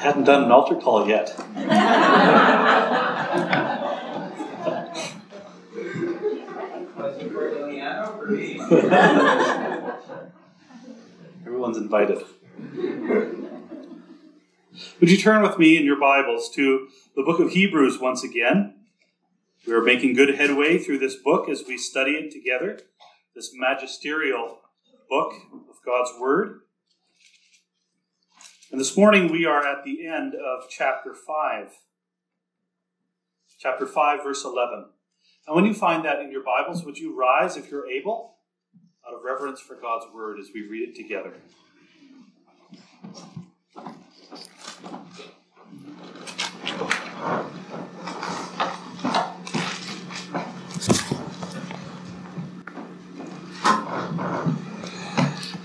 hadn't done an altar call yet. Everyone's invited. Would you turn with me in your Bibles to the book of Hebrews once again? We are making good headway through this book as we study it together, this magisterial book of God's Word. And this morning we are at the end of chapter 5. Chapter 5, verse 11. And when you find that in your Bibles, would you rise if you're able, out of reverence for God's Word as we read it together?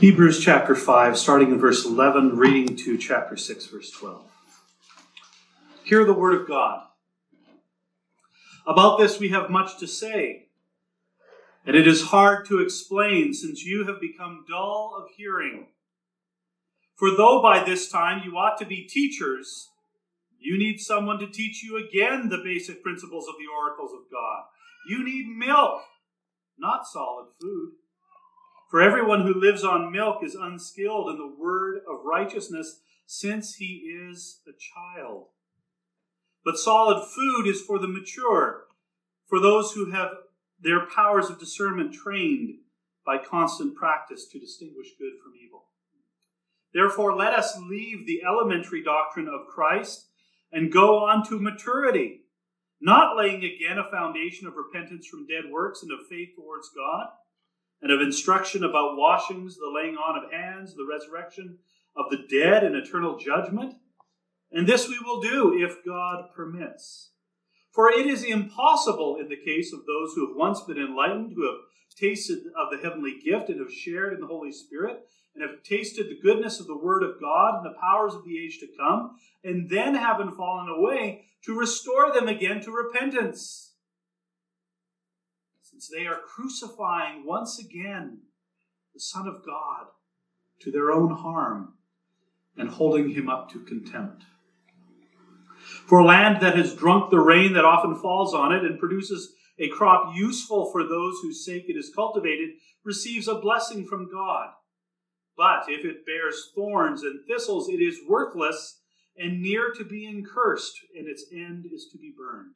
Hebrews chapter 5, starting in verse 11, reading to chapter 6, verse 12. Hear the word of God. About this we have much to say, and it is hard to explain since you have become dull of hearing. For though by this time you ought to be teachers, you need someone to teach you again the basic principles of the oracles of God. You need milk, not solid food. For everyone who lives on milk is unskilled in the word of righteousness, since he is a child. But solid food is for the mature, for those who have their powers of discernment trained by constant practice to distinguish good from evil. Therefore, let us leave the elementary doctrine of Christ and go on to maturity, not laying again a foundation of repentance from dead works and of faith towards God and of instruction about washings, the laying on of hands, the resurrection of the dead, and eternal judgment. And this we will do if God permits. For it is impossible in the case of those who have once been enlightened, who have tasted of the heavenly gift and have shared in the Holy Spirit, and have tasted the goodness of the Word of God and the powers of the age to come, and then having fallen away, to restore them again to repentance they are crucifying once again the Son of God to their own harm and holding him up to contempt. For land that has drunk the rain that often falls on it and produces a crop useful for those whose sake it is cultivated receives a blessing from God. But if it bears thorns and thistles, it is worthless and near to being cursed, and its end is to be burned.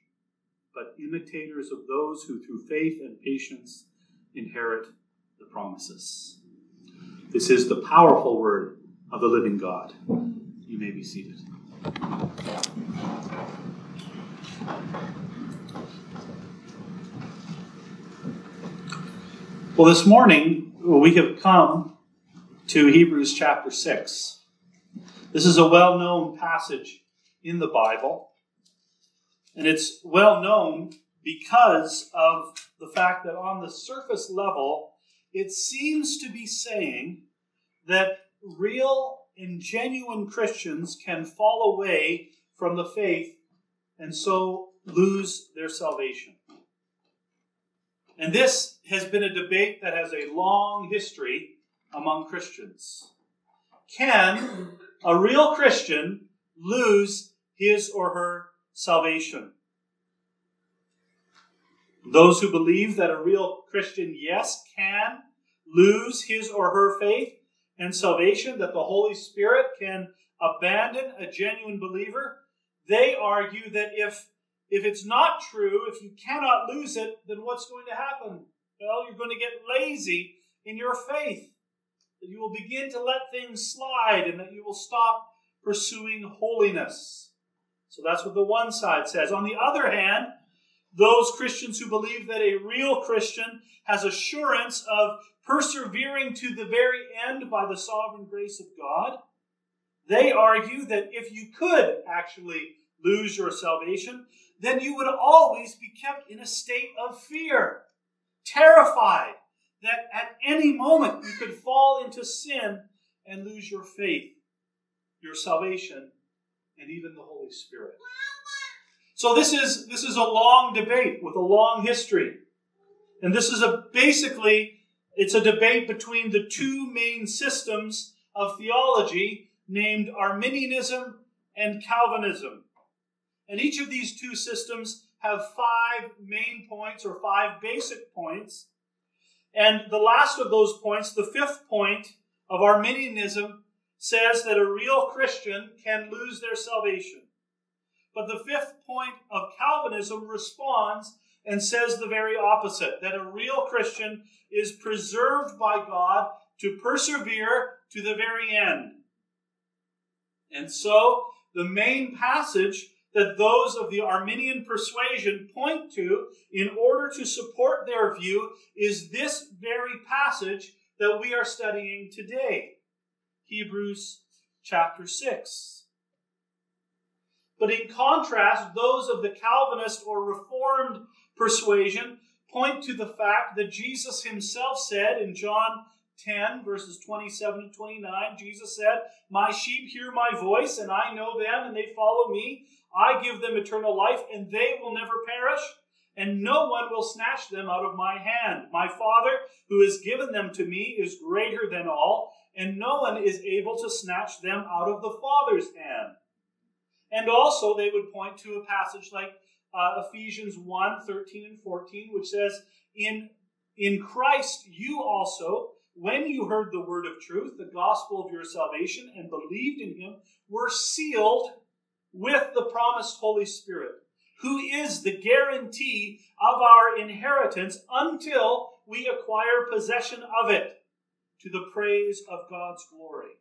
but imitators of those who through faith and patience inherit the promises. This is the powerful word of the living God. You may be seated. Well, this morning we have come to Hebrews chapter 6. This is a well known passage in the Bible. And it's well known because of the fact that on the surface level, it seems to be saying that real and genuine Christians can fall away from the faith and so lose their salvation. And this has been a debate that has a long history among Christians. Can a real Christian lose his or her salvation. Those who believe that a real Christian, yes, can lose his or her faith and salvation, that the Holy Spirit can abandon a genuine believer, they argue that if if it's not true, if you cannot lose it, then what's going to happen? Well, you're going to get lazy in your faith. That you will begin to let things slide and that you will stop pursuing holiness. So that's what the one side says. On the other hand, those Christians who believe that a real Christian has assurance of persevering to the very end by the sovereign grace of God, they argue that if you could actually lose your salvation, then you would always be kept in a state of fear, terrified that at any moment you could fall into sin and lose your faith, your salvation, and even the Holy Spirit. So this is this is a long debate with a long history. And this is a basically it's a debate between the two main systems of theology named Arminianism and Calvinism. And each of these two systems have five main points or five basic points. And the last of those points, the fifth point of Arminianism, says that a real Christian can lose their salvation. But the fifth point of Calvinism responds and says the very opposite that a real Christian is preserved by God to persevere to the very end. And so, the main passage that those of the Arminian persuasion point to in order to support their view is this very passage that we are studying today Hebrews chapter 6. But in contrast, those of the Calvinist or Reformed persuasion point to the fact that Jesus himself said in John 10, verses 27 to 29, Jesus said, My sheep hear my voice, and I know them, and they follow me. I give them eternal life, and they will never perish, and no one will snatch them out of my hand. My Father, who has given them to me, is greater than all, and no one is able to snatch them out of the Father's hand. And also, they would point to a passage like uh, Ephesians 1 13 and 14, which says, in, in Christ you also, when you heard the word of truth, the gospel of your salvation, and believed in him, were sealed with the promised Holy Spirit, who is the guarantee of our inheritance until we acquire possession of it to the praise of God's glory.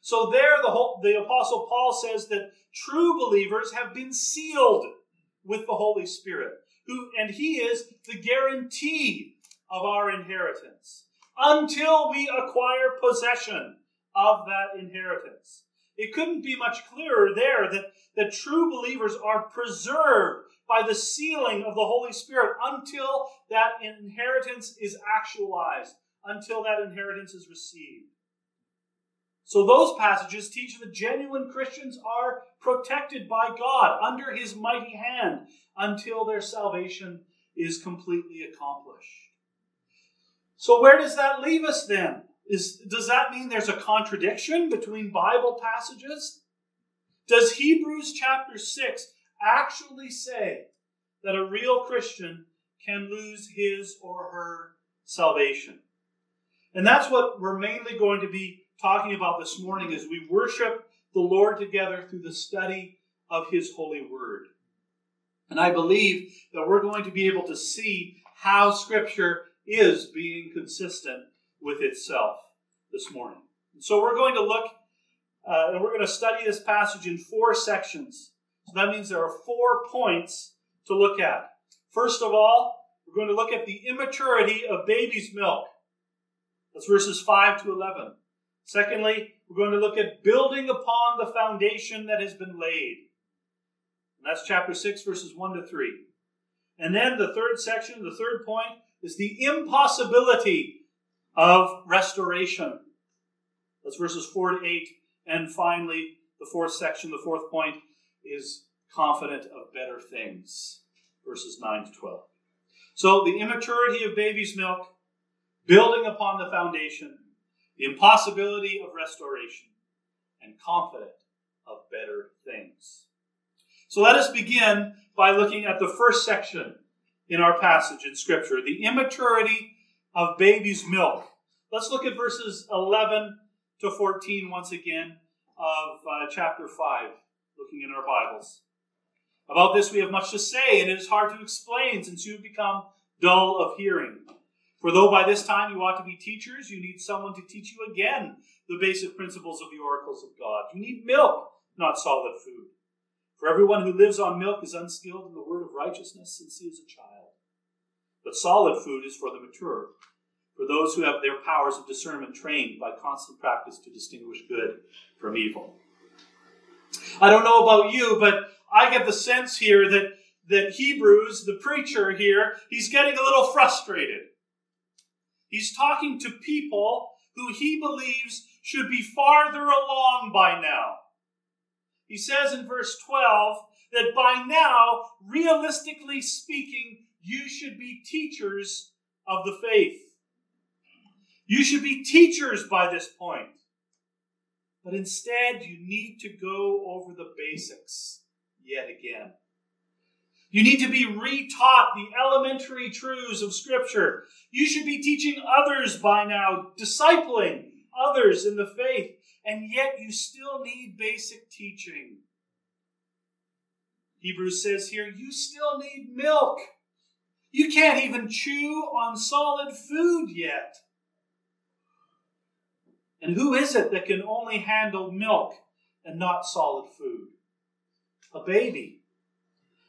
So there the, whole, the apostle Paul says that true believers have been sealed with the Holy Spirit, who and he is the guarantee of our inheritance until we acquire possession of that inheritance. It couldn't be much clearer there that, that true believers are preserved by the sealing of the Holy Spirit until that inheritance is actualized, until that inheritance is received. So those passages teach that genuine Christians are protected by God under his mighty hand until their salvation is completely accomplished. So where does that leave us then? Is, does that mean there's a contradiction between Bible passages? Does Hebrews chapter 6 actually say that a real Christian can lose his or her salvation? And that's what we're mainly going to be talking about this morning as we worship the Lord together through the study of His holy word. And I believe that we're going to be able to see how Scripture is being consistent with itself this morning. So we're going to look uh, and we're going to study this passage in four sections. So that means there are four points to look at. First of all, we're going to look at the immaturity of baby's milk. That's verses 5 to 11. Secondly, we're going to look at building upon the foundation that has been laid. And that's chapter 6, verses 1 to 3. And then the third section, the third point, is the impossibility of restoration. That's verses 4 to 8. And finally, the fourth section, the fourth point, is confident of better things. Verses 9 to 12. So, the immaturity of baby's milk, building upon the foundation, the impossibility of restoration, and confident of better things. So let us begin by looking at the first section in our passage in Scripture the immaturity of baby's milk. Let's look at verses 11 to 14 once again of uh, chapter 5, looking in our Bibles. About this we have much to say, and it is hard to explain since you have become dull of hearing. For though by this time you ought to be teachers, you need someone to teach you again the basic principles of the oracles of God. You need milk, not solid food. For everyone who lives on milk is unskilled in the word of righteousness since he is a child. But solid food is for the mature, for those who have their powers of discernment trained by constant practice to distinguish good from evil. I don't know about you, but I get the sense here that, that Hebrews, the preacher here, he's getting a little frustrated. He's talking to people who he believes should be farther along by now. He says in verse 12 that by now, realistically speaking, you should be teachers of the faith. You should be teachers by this point. But instead, you need to go over the basics yet again. You need to be retaught the elementary truths of Scripture. You should be teaching others by now, discipling others in the faith, and yet you still need basic teaching. Hebrews says here, you still need milk. You can't even chew on solid food yet. And who is it that can only handle milk and not solid food? A baby.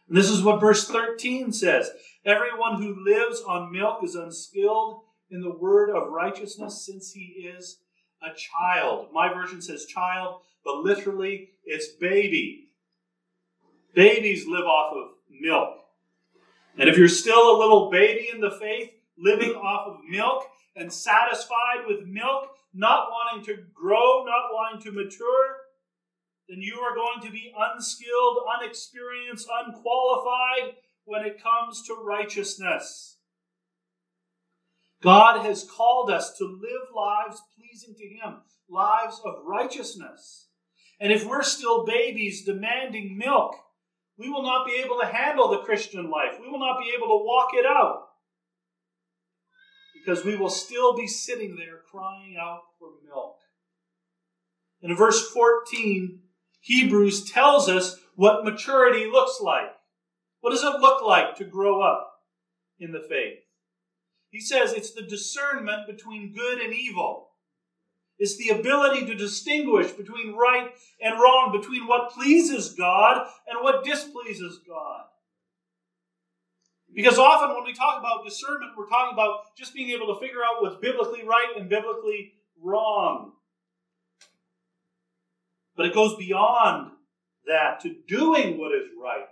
And this is what verse 13 says Everyone who lives on milk is unskilled in the word of righteousness since he is a child. My version says child, but literally it's baby. Babies live off of milk. And if you're still a little baby in the faith, living off of milk and satisfied with milk, not wanting to grow, not wanting to mature, then you are going to be unskilled, unexperienced, unqualified when it comes to righteousness. God has called us to live lives pleasing to Him, lives of righteousness. And if we're still babies demanding milk, we will not be able to handle the Christian life. We will not be able to walk it out because we will still be sitting there crying out for milk. in verse 14, Hebrews tells us what maturity looks like. What does it look like to grow up in the faith? He says it's the discernment between good and evil. It's the ability to distinguish between right and wrong, between what pleases God and what displeases God. Because often when we talk about discernment, we're talking about just being able to figure out what's biblically right and biblically wrong. But it goes beyond that to doing what is right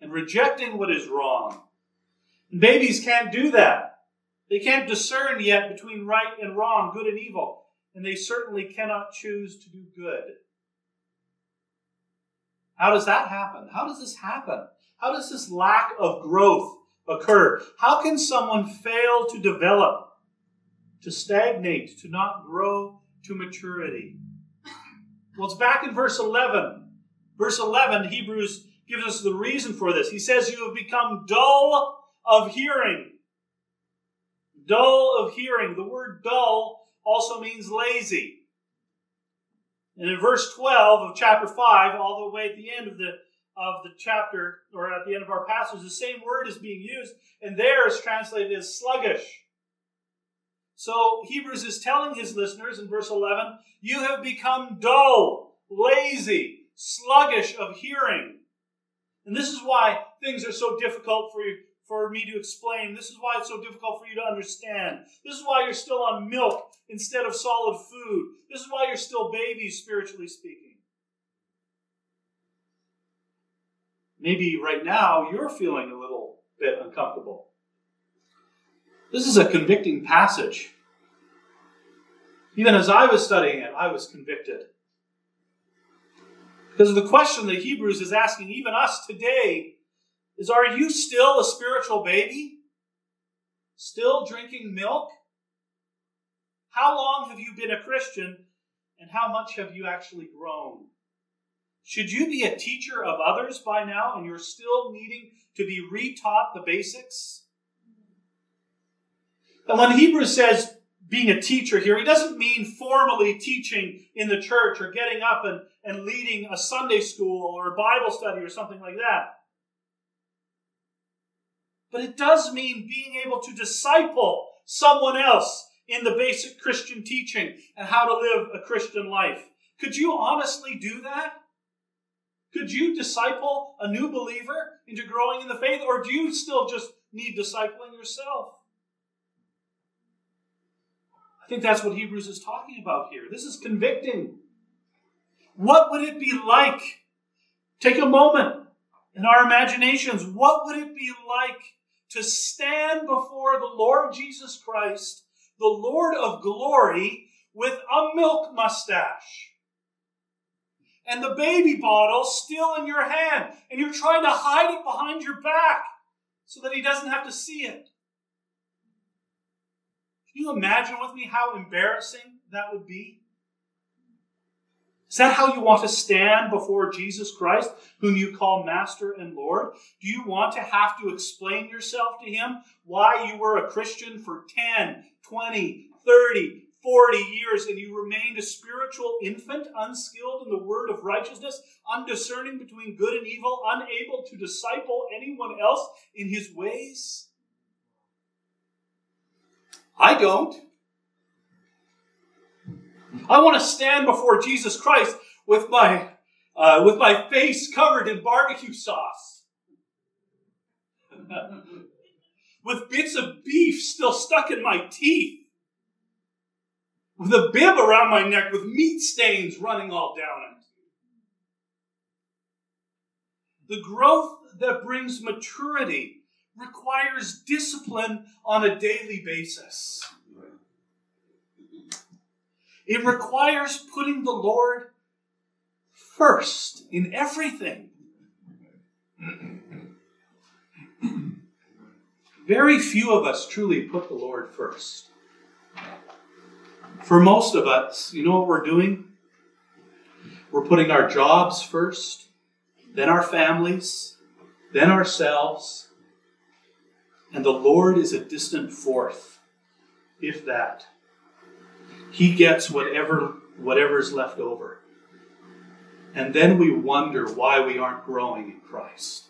and rejecting what is wrong. And babies can't do that. They can't discern yet between right and wrong, good and evil, and they certainly cannot choose to do good. How does that happen? How does this happen? How does this lack of growth occur? How can someone fail to develop, to stagnate, to not grow to maturity? Well, it's back in verse 11. Verse 11, Hebrews gives us the reason for this. He says, You have become dull of hearing. Dull of hearing. The word dull also means lazy. And in verse 12 of chapter 5, all the way at the end of the of the chapter, or at the end of our passage, the same word is being used, and there is translated as sluggish. So Hebrews is telling his listeners in verse 11, You have become dull, lazy, sluggish of hearing. And this is why things are so difficult for you, for me to explain. This is why it's so difficult for you to understand. This is why you're still on milk instead of solid food. This is why you're still babies, spiritually speaking. maybe right now you're feeling a little bit uncomfortable. This is a convicting passage. Even as I was studying it, I was convicted. Because the question that Hebrews is asking, even us today, is Are you still a spiritual baby? Still drinking milk? How long have you been a Christian, and how much have you actually grown? Should you be a teacher of others by now and you're still needing to be retaught the basics? And when Hebrews says being a teacher here, he doesn't mean formally teaching in the church or getting up and, and leading a Sunday school or a Bible study or something like that. But it does mean being able to disciple someone else in the basic Christian teaching and how to live a Christian life. Could you honestly do that? Could you disciple a new believer into growing in the faith, or do you still just need discipling yourself? Think that's what Hebrews is talking about here. This is convicting. What would it be like Take a moment in our imaginations. What would it be like to stand before the Lord Jesus Christ, the Lord of glory, with a milk mustache? And the baby bottle still in your hand, and you're trying to hide it behind your back so that he doesn't have to see it. Can you imagine with me how embarrassing that would be? Is that how you want to stand before Jesus Christ, whom you call Master and Lord? Do you want to have to explain yourself to Him why you were a Christian for 10, 20, 30, 40 years and you remained a spiritual infant, unskilled in the word of righteousness, undiscerning between good and evil, unable to disciple anyone else in His ways? I don't. I want to stand before Jesus Christ with my, uh, with my face covered in barbecue sauce, with bits of beef still stuck in my teeth, with a bib around my neck with meat stains running all down it. The growth that brings maturity requires discipline on a daily basis. It requires putting the Lord first in everything. Very few of us truly put the Lord first. For most of us, you know what we're doing? We're putting our jobs first, then our families, then ourselves, and the Lord is a distant fourth, if that. He gets whatever whatever's left over. And then we wonder why we aren't growing in Christ.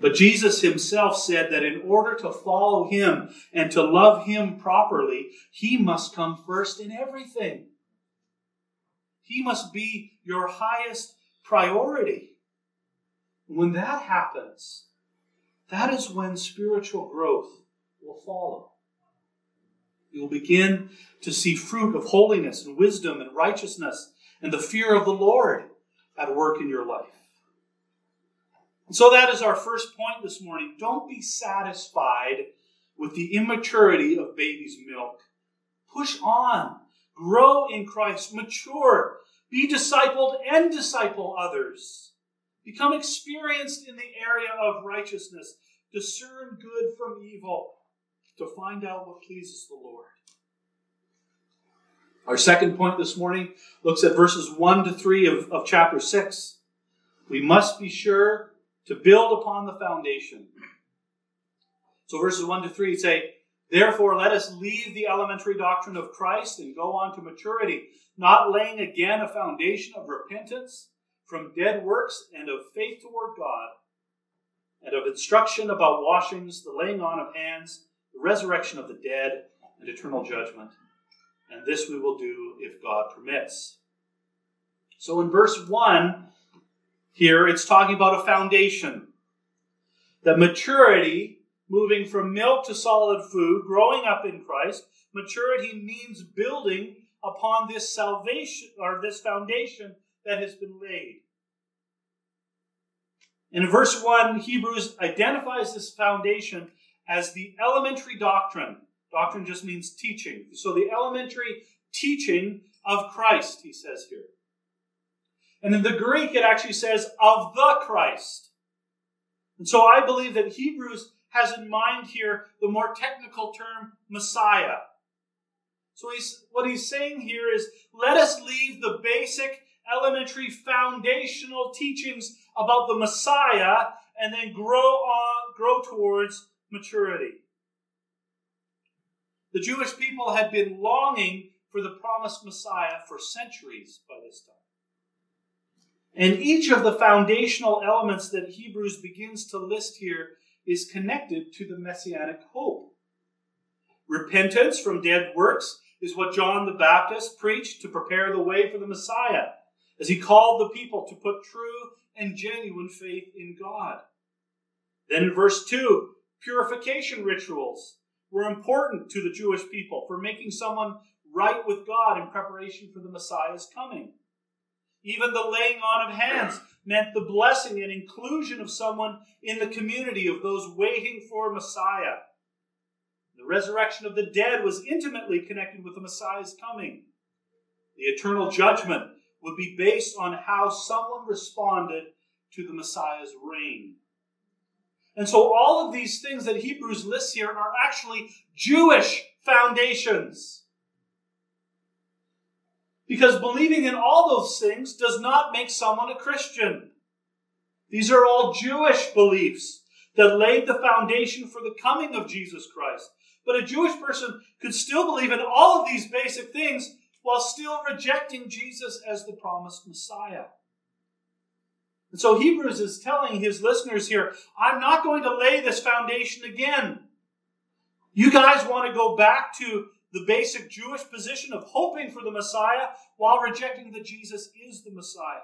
But Jesus himself said that in order to follow him and to love him properly, he must come first in everything. He must be your highest priority. When that happens, that is when spiritual growth will follow. You will begin to see fruit of holiness and wisdom and righteousness and the fear of the Lord at work in your life. And so that is our first point this morning. Don't be satisfied with the immaturity of baby's milk. Push on, grow in Christ, mature, be discipled and disciple others. Become experienced in the area of righteousness. Discern good from evil to find out what pleases the Lord. Our second point this morning looks at verses 1 to 3 of, of chapter 6. We must be sure to build upon the foundation. So verses 1 to 3 say, Therefore, let us leave the elementary doctrine of Christ and go on to maturity, not laying again a foundation of repentance from dead works and of faith toward God, and of instruction about washings, the laying on of hands, the resurrection of the dead, and eternal judgment. And this we will do if God permits. So in verse 1, here it's talking about a foundation. That maturity, moving from milk to solid food, growing up in Christ, maturity means building upon this salvation or this foundation that has been laid. In verse 1, Hebrews identifies this foundation as the elementary doctrine. Doctrine just means teaching. So the elementary teaching of Christ, he says here. And in the Greek, it actually says of the Christ. And so I believe that Hebrews has in mind here the more technical term Messiah. So he's, what he's saying here is let us leave the basic, elementary, foundational teachings about the Messiah and then grow on, grow towards maturity. The Jewish people had been longing for the promised Messiah for centuries by this time. And each of the foundational elements that Hebrews begins to list here is connected to the messianic hope. Repentance from dead works is what John the Baptist preached to prepare the way for the Messiah, as he called the people to put true and genuine faith in God. Then in verse 2, purification rituals were important to the Jewish people for making someone right with God in preparation for the Messiah's coming. Even the laying on of hands meant the blessing and inclusion of someone in the community of those waiting for Messiah. The resurrection of the dead was intimately connected with the Messiah's coming. The eternal judgment would be based on how someone responded to the Messiah's reign. And so all of these things that Hebrews lists here are actually Jewish foundations. Because believing in all those things does not make someone a Christian. These are all Jewish beliefs that laid the foundation for the coming of Jesus Christ. But a Jewish person could still believe in all of these basic things while still rejecting Jesus as the promised Messiah. And so Hebrews is telling his listeners here, I'm not going to lay this foundation again. You guys want to go back to the basic Jewish position of hoping for the Messiah while rejecting that Jesus is the Messiah.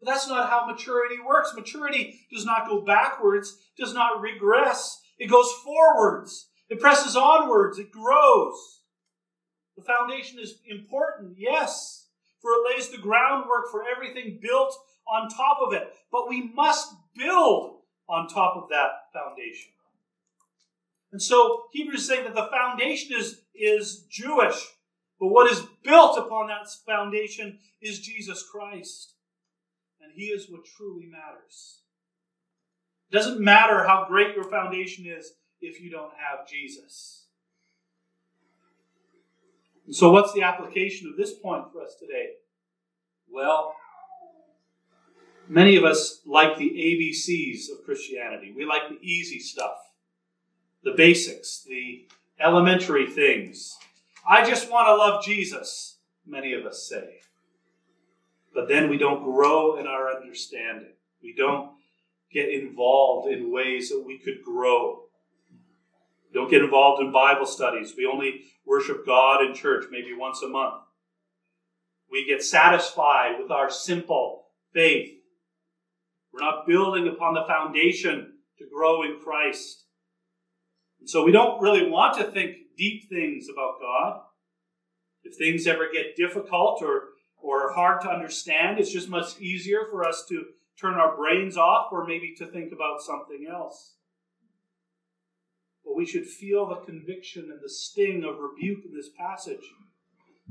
But that's not how maturity works. Maturity does not go backwards, does not regress. It goes forwards. It presses onwards. It grows. The foundation is important, yes, for it lays the groundwork for everything built on top of it. But we must build on top of that foundation. And so Hebrews is saying that the foundation is, is Jewish, but what is built upon that foundation is Jesus Christ. And He is what truly matters. It doesn't matter how great your foundation is if you don't have Jesus. And so, what's the application of this point for us today? Well, many of us like the ABCs of Christianity. We like the easy stuff, the basics, the elementary things. I just want to love Jesus, many of us say. But then we don't grow in our understanding. We don't get involved in ways that we could grow. Don't get involved in Bible studies. We only worship God in church maybe once a month. We get satisfied with our simple faith. We're not building upon the foundation to grow in Christ. And so we don't really want to think deep things about God. If things ever get difficult or, or hard to understand, it's just much easier for us to turn our brains off or maybe to think about something else. But we should feel the conviction and the sting of rebuke in this passage.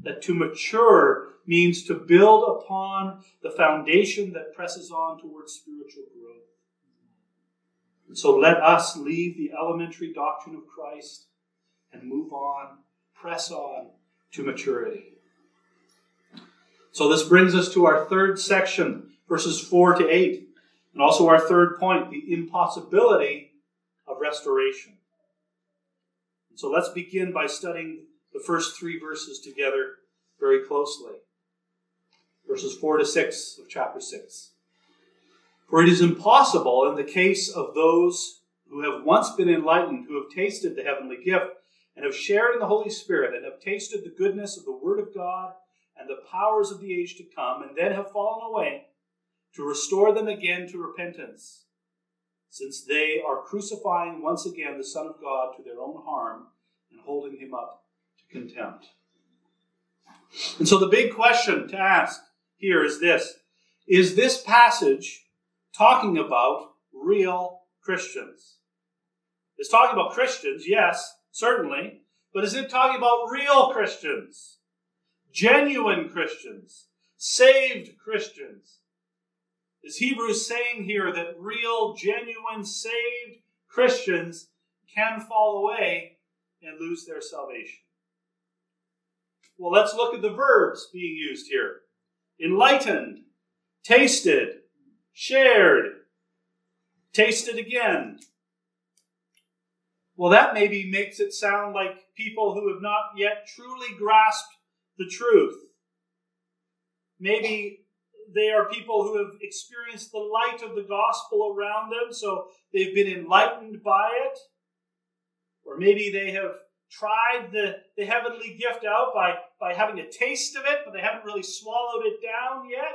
That to mature means to build upon the foundation that presses on towards spiritual growth. So let us leave the elementary doctrine of Christ and move on, press on to maturity. So this brings us to our third section verses 4 to 8. And also our third point, the impossibility of restoration. So let's begin by studying the first three verses together very closely. Verses 4 to 6 of chapter 6. For it is impossible in the case of those who have once been enlightened, who have tasted the heavenly gift, and have shared in the Holy Spirit, and have tasted the goodness of the Word of God and the powers of the age to come, and then have fallen away to restore them again to repentance, since they are crucifying once again the Son of God to their own harm and holding him up to contempt. And so the big question to ask here is this Is this passage talking about real Christians? It's talking about Christians, yes, certainly, but is it talking about real Christians? Genuine Christians? Saved Christians? Is Hebrews saying here that real, genuine, saved Christians can fall away and lose their salvation? Well, let's look at the verbs being used here enlightened, tasted, shared, tasted again. Well, that maybe makes it sound like people who have not yet truly grasped the truth. Maybe they are people who have experienced the light of the gospel around them, so they've been enlightened by it. Or maybe they have tried the, the heavenly gift out by, by having a taste of it, but they haven't really swallowed it down yet.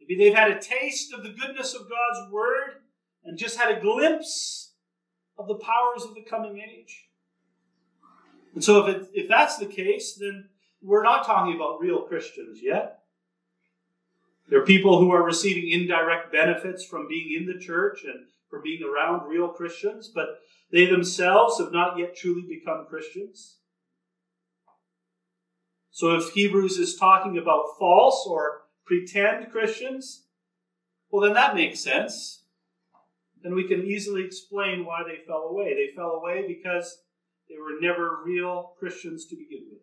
Maybe they've had a taste of the goodness of God's word and just had a glimpse of the powers of the coming age. And so, if, it, if that's the case, then we're not talking about real Christians yet. There are people who are receiving indirect benefits from being in the church and from being around real Christians, but they themselves have not yet truly become Christians. So if Hebrews is talking about false or pretend Christians, well, then that makes sense. Then we can easily explain why they fell away. They fell away because they were never real Christians to begin with.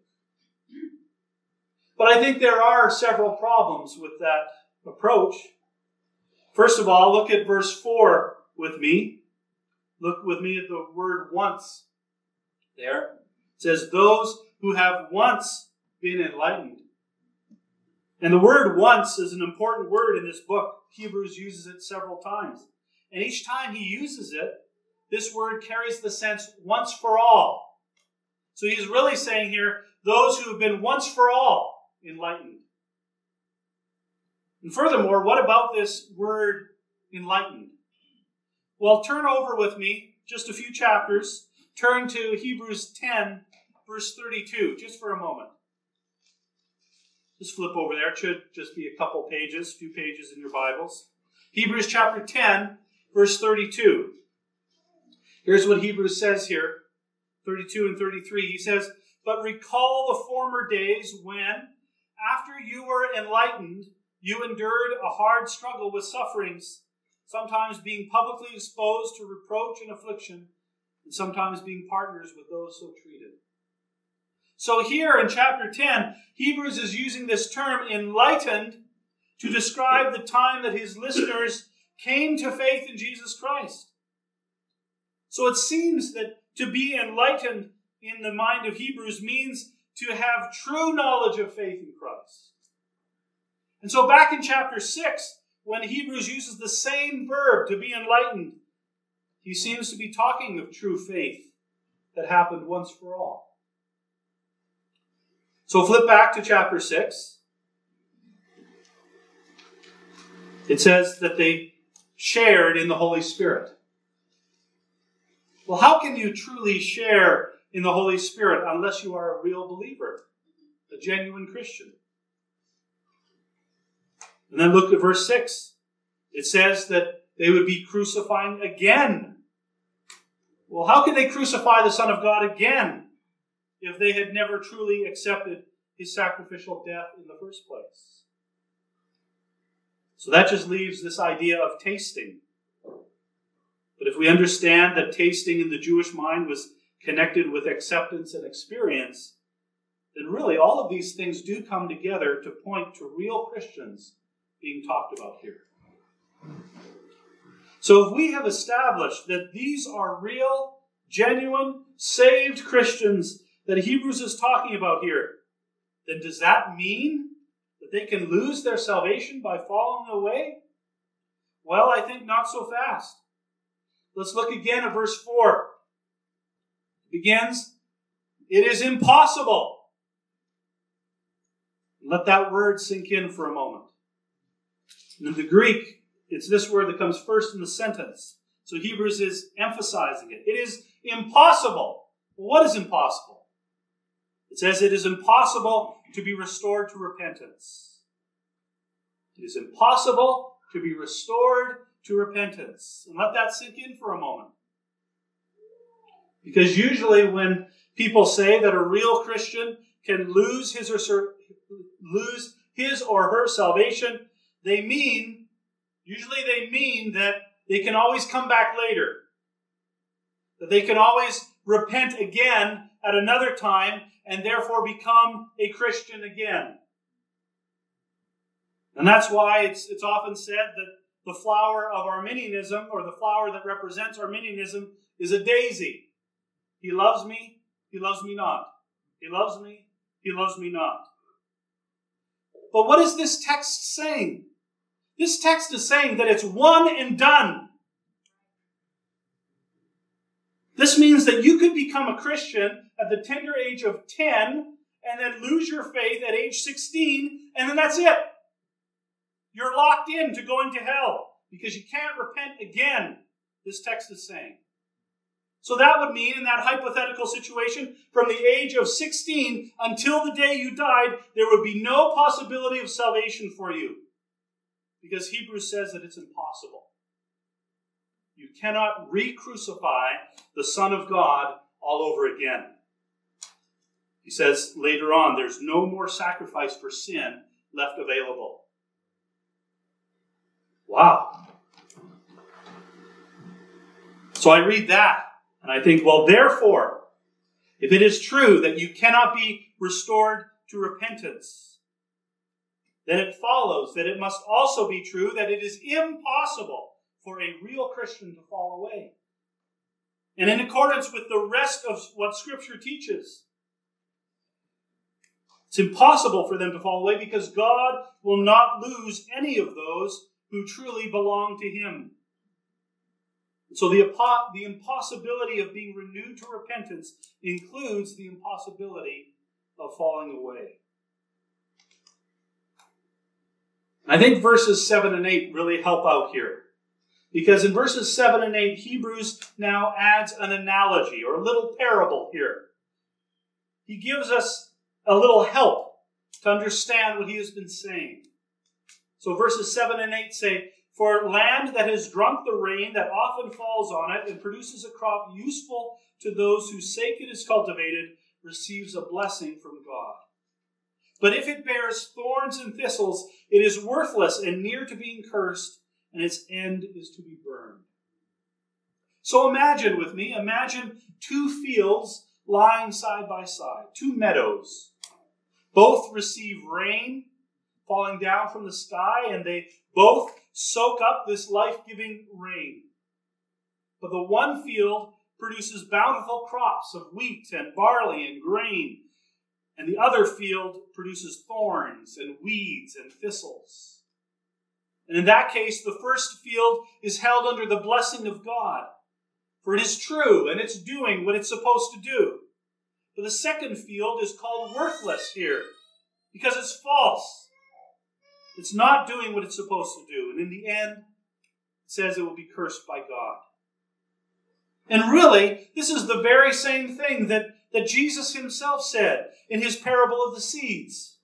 But I think there are several problems with that approach. First of all, look at verse 4 with me. Look with me at the word once there. It says, Those who have once been enlightened. And the word once is an important word in this book. Hebrews uses it several times. And each time he uses it, this word carries the sense once for all. So he's really saying here, those who have been once for all enlightened. And furthermore, what about this word enlightened? Well, turn over with me just a few chapters. Turn to Hebrews 10, verse 32, just for a moment. Just flip over there. It should just be a couple pages, a few pages in your Bibles. Hebrews chapter 10, verse 32. Here's what Hebrews says here 32 and 33. He says, But recall the former days when, after you were enlightened, you endured a hard struggle with sufferings, sometimes being publicly exposed to reproach and affliction, and sometimes being partners with those so treated. So, here in chapter 10, Hebrews is using this term enlightened to describe the time that his listeners came to faith in Jesus Christ. So, it seems that to be enlightened in the mind of Hebrews means to have true knowledge of faith in Christ. And so, back in chapter 6, when Hebrews uses the same verb to be enlightened, he seems to be talking of true faith that happened once for all. So, flip back to chapter 6. It says that they shared in the Holy Spirit. Well, how can you truly share in the Holy Spirit unless you are a real believer, a genuine Christian? And then look at verse 6. It says that they would be crucifying again. Well, how could they crucify the Son of God again if they had never truly accepted his sacrificial death in the first place? So that just leaves this idea of tasting. But if we understand that tasting in the Jewish mind was connected with acceptance and experience, then really all of these things do come together to point to real Christians being talked about here. So if we have established that these are real, genuine, saved Christians that Hebrews is talking about here, then does that mean that they can lose their salvation by falling away? Well, I think not so fast. Let's look again at verse 4. Begins, It is impossible. Let that word sink in for a moment. In the Greek, it's this word that comes first in the sentence. So Hebrews is emphasizing it. It is impossible. Well, what is impossible? It says it is impossible to be restored to repentance. It is impossible to be restored to repentance. And let that sink in for a moment. Because usually when people say that a real Christian can lose his or lose his or her salvation, they mean usually they mean that they can always come back later. That they can always repent again at another time and therefore become a Christian again. And that's why it's, it's often said that the flower of Arminianism, or the flower that represents Arminianism, is a daisy. He loves me, he loves me not. He loves me, he loves me not. But what is this text saying? This text is saying that it's one and done. This means that you could become a Christian at the tender age of 10 and then lose your faith at age 16, and then that's it. You're locked in to going to hell because you can't repent again, this text is saying. So that would mean, in that hypothetical situation, from the age of 16 until the day you died, there would be no possibility of salvation for you. Because Hebrews says that it's impossible. You cannot re crucify the Son of God all over again. He says later on, there's no more sacrifice for sin left available. Wow. So I read that and I think, well, therefore, if it is true that you cannot be restored to repentance, then it follows that it must also be true that it is impossible for a real Christian to fall away. And in accordance with the rest of what Scripture teaches, it's impossible for them to fall away because God will not lose any of those who truly belong to Him. So the, the impossibility of being renewed to repentance includes the impossibility of falling away. I think verses 7 and 8 really help out here. Because in verses 7 and 8, Hebrews now adds an analogy or a little parable here. He gives us a little help to understand what he has been saying. So verses 7 and 8 say, For land that has drunk the rain that often falls on it and produces a crop useful to those whose sake it is cultivated receives a blessing from God. But if it bears thorns and thistles, it is worthless and near to being cursed, and its end is to be burned. So imagine with me, imagine two fields lying side by side, two meadows. Both receive rain falling down from the sky, and they both soak up this life giving rain. But the one field produces bountiful crops of wheat and barley and grain, and the other field produces thorns and weeds and thistles. And in that case, the first field is held under the blessing of God, for it is true and it's doing what it's supposed to do. But the second field is called worthless here because it's false. It's not doing what it's supposed to do. And in the end, it says it will be cursed by God. And really, this is the very same thing that, that Jesus himself said in his parable of the seeds.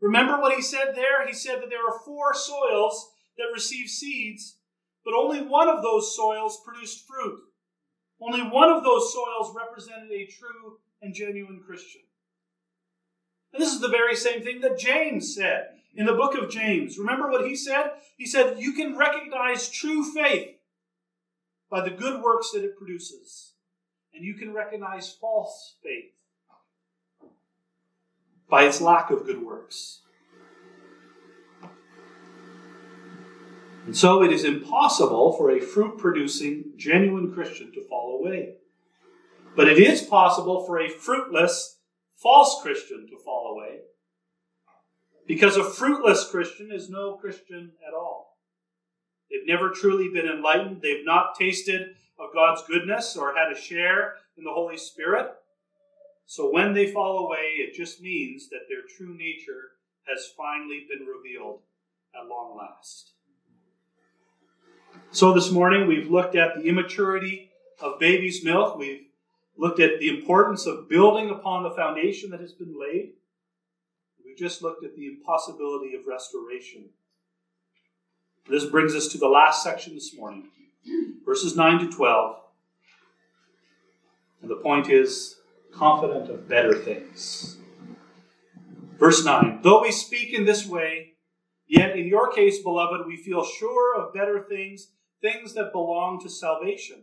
Remember what he said there? He said that there are four soils that receive seeds, but only one of those soils produced fruit. Only one of those soils represented a true and genuine Christian. And this is the very same thing that James said in the book of James. Remember what he said? He said, You can recognize true faith by the good works that it produces, and you can recognize false faith by its lack of good works. And so it is impossible for a fruit producing, genuine Christian to fall away. But it is possible for a fruitless, false Christian to fall away. Because a fruitless Christian is no Christian at all. They've never truly been enlightened. They've not tasted of God's goodness or had a share in the Holy Spirit. So when they fall away, it just means that their true nature has finally been revealed at long last. So this morning we've looked at the immaturity of baby's milk. We've looked at the importance of building upon the foundation that has been laid. Just looked at the impossibility of restoration. This brings us to the last section this morning, verses 9 to 12. And the point is confident of better things. Verse 9 Though we speak in this way, yet in your case, beloved, we feel sure of better things, things that belong to salvation.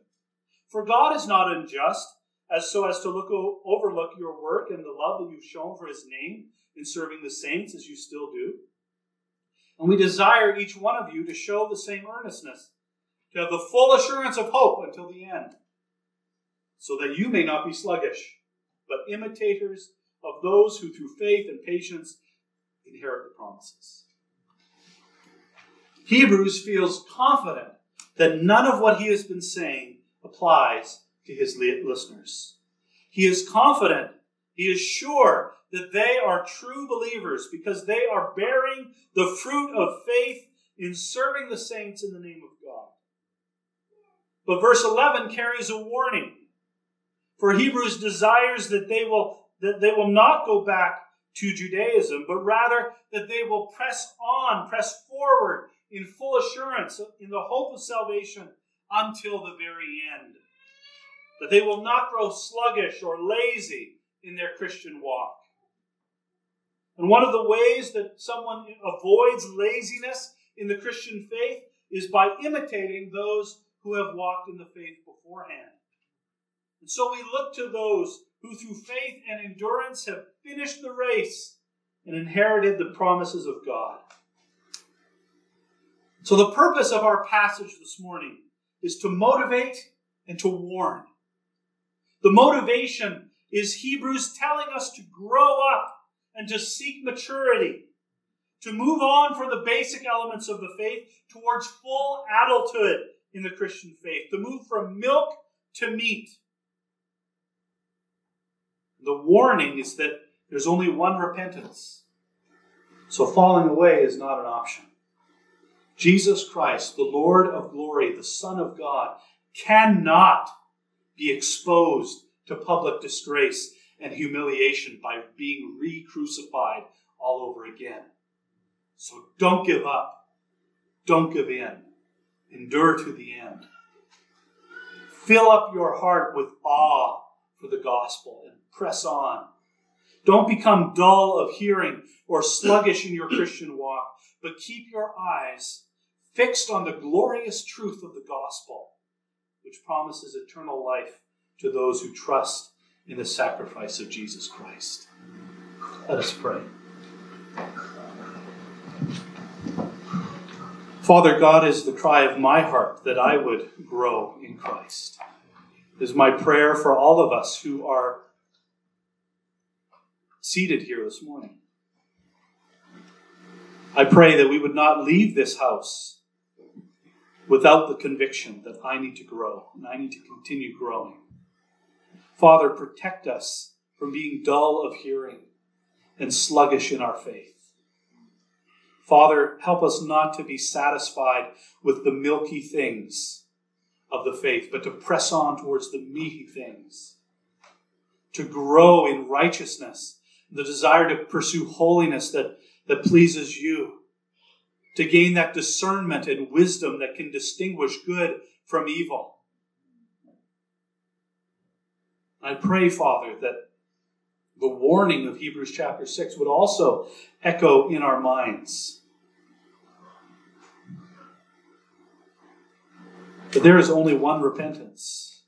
For God is not unjust, as so as to look overlook your work and the love that you've shown for his name in serving the saints as you still do. And we desire each one of you to show the same earnestness, to have the full assurance of hope until the end, so that you may not be sluggish but imitators of those who through faith and patience inherit the promises. Hebrews feels confident that none of what he has been saying applies to his listeners. He is confident, he is sure that they are true believers because they are bearing the fruit of faith in serving the saints in the name of God. But verse 11 carries a warning For Hebrews desires that they will that they will not go back to Judaism, but rather that they will press on, press forward in full assurance in the hope of salvation until the very end. That they will not grow sluggish or lazy in their Christian walk. And one of the ways that someone avoids laziness in the Christian faith is by imitating those who have walked in the faith beforehand. And so we look to those who through faith and endurance have finished the race and inherited the promises of God. So, the purpose of our passage this morning is to motivate and to warn. The motivation is Hebrews telling us to grow up and to seek maturity, to move on from the basic elements of the faith towards full adulthood in the Christian faith, to move from milk to meat. The warning is that there's only one repentance. So falling away is not an option. Jesus Christ, the Lord of glory, the Son of God, cannot be exposed to public disgrace and humiliation by being re crucified all over again. So don't give up. Don't give in. Endure to the end. Fill up your heart with awe for the gospel and press on. Don't become dull of hearing or sluggish in your Christian walk, but keep your eyes fixed on the glorious truth of the gospel, which promises eternal life to those who trust in the sacrifice of Jesus Christ. Let us pray. Father God is the cry of my heart that I would grow in Christ. It is my prayer for all of us who are seated here this morning. I pray that we would not leave this house without the conviction that I need to grow and I need to continue growing. Father, protect us from being dull of hearing and sluggish in our faith. Father, help us not to be satisfied with the milky things of the faith, but to press on towards the meaty things, to grow in righteousness, the desire to pursue holiness that, that pleases you, to gain that discernment and wisdom that can distinguish good from evil. I pray, Father, that the warning of Hebrews chapter 6 would also echo in our minds. But there is only one repentance.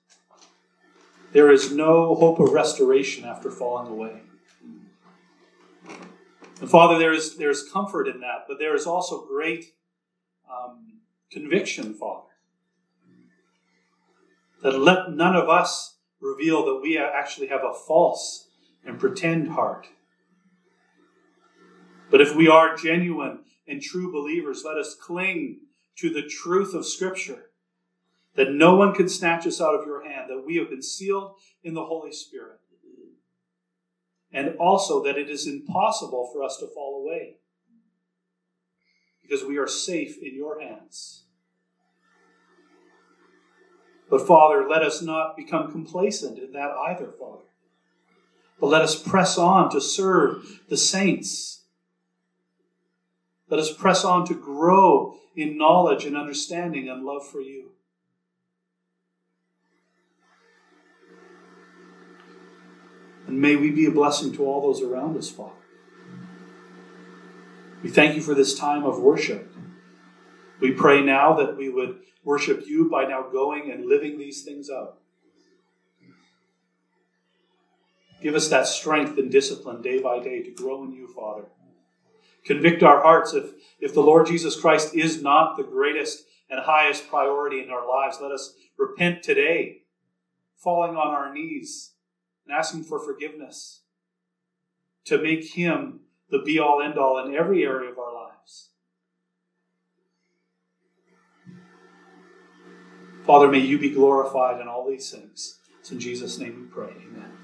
There is no hope of restoration after falling away. And Father, there is, there is comfort in that, but there is also great um, conviction, Father. That let none of us reveal that we actually have a false and pretend heart. But if we are genuine and true believers, let us cling to the truth of Scripture that no one can snatch us out of your hand, that we have been sealed in the Holy Spirit and also that it is impossible for us to fall away because we are safe in your hands. But Father, let us not become complacent in that either, Father. But let us press on to serve the saints. Let us press on to grow in knowledge and understanding and love for you. And may we be a blessing to all those around us, Father. We thank you for this time of worship. We pray now that we would worship you by now going and living these things out. Give us that strength and discipline day by day to grow in you, Father. Convict our hearts if, if the Lord Jesus Christ is not the greatest and highest priority in our lives. Let us repent today, falling on our knees and asking for forgiveness to make Him the be all end all in every area of our lives. Father, may you be glorified in all these things. It's in Jesus' name we pray. Amen.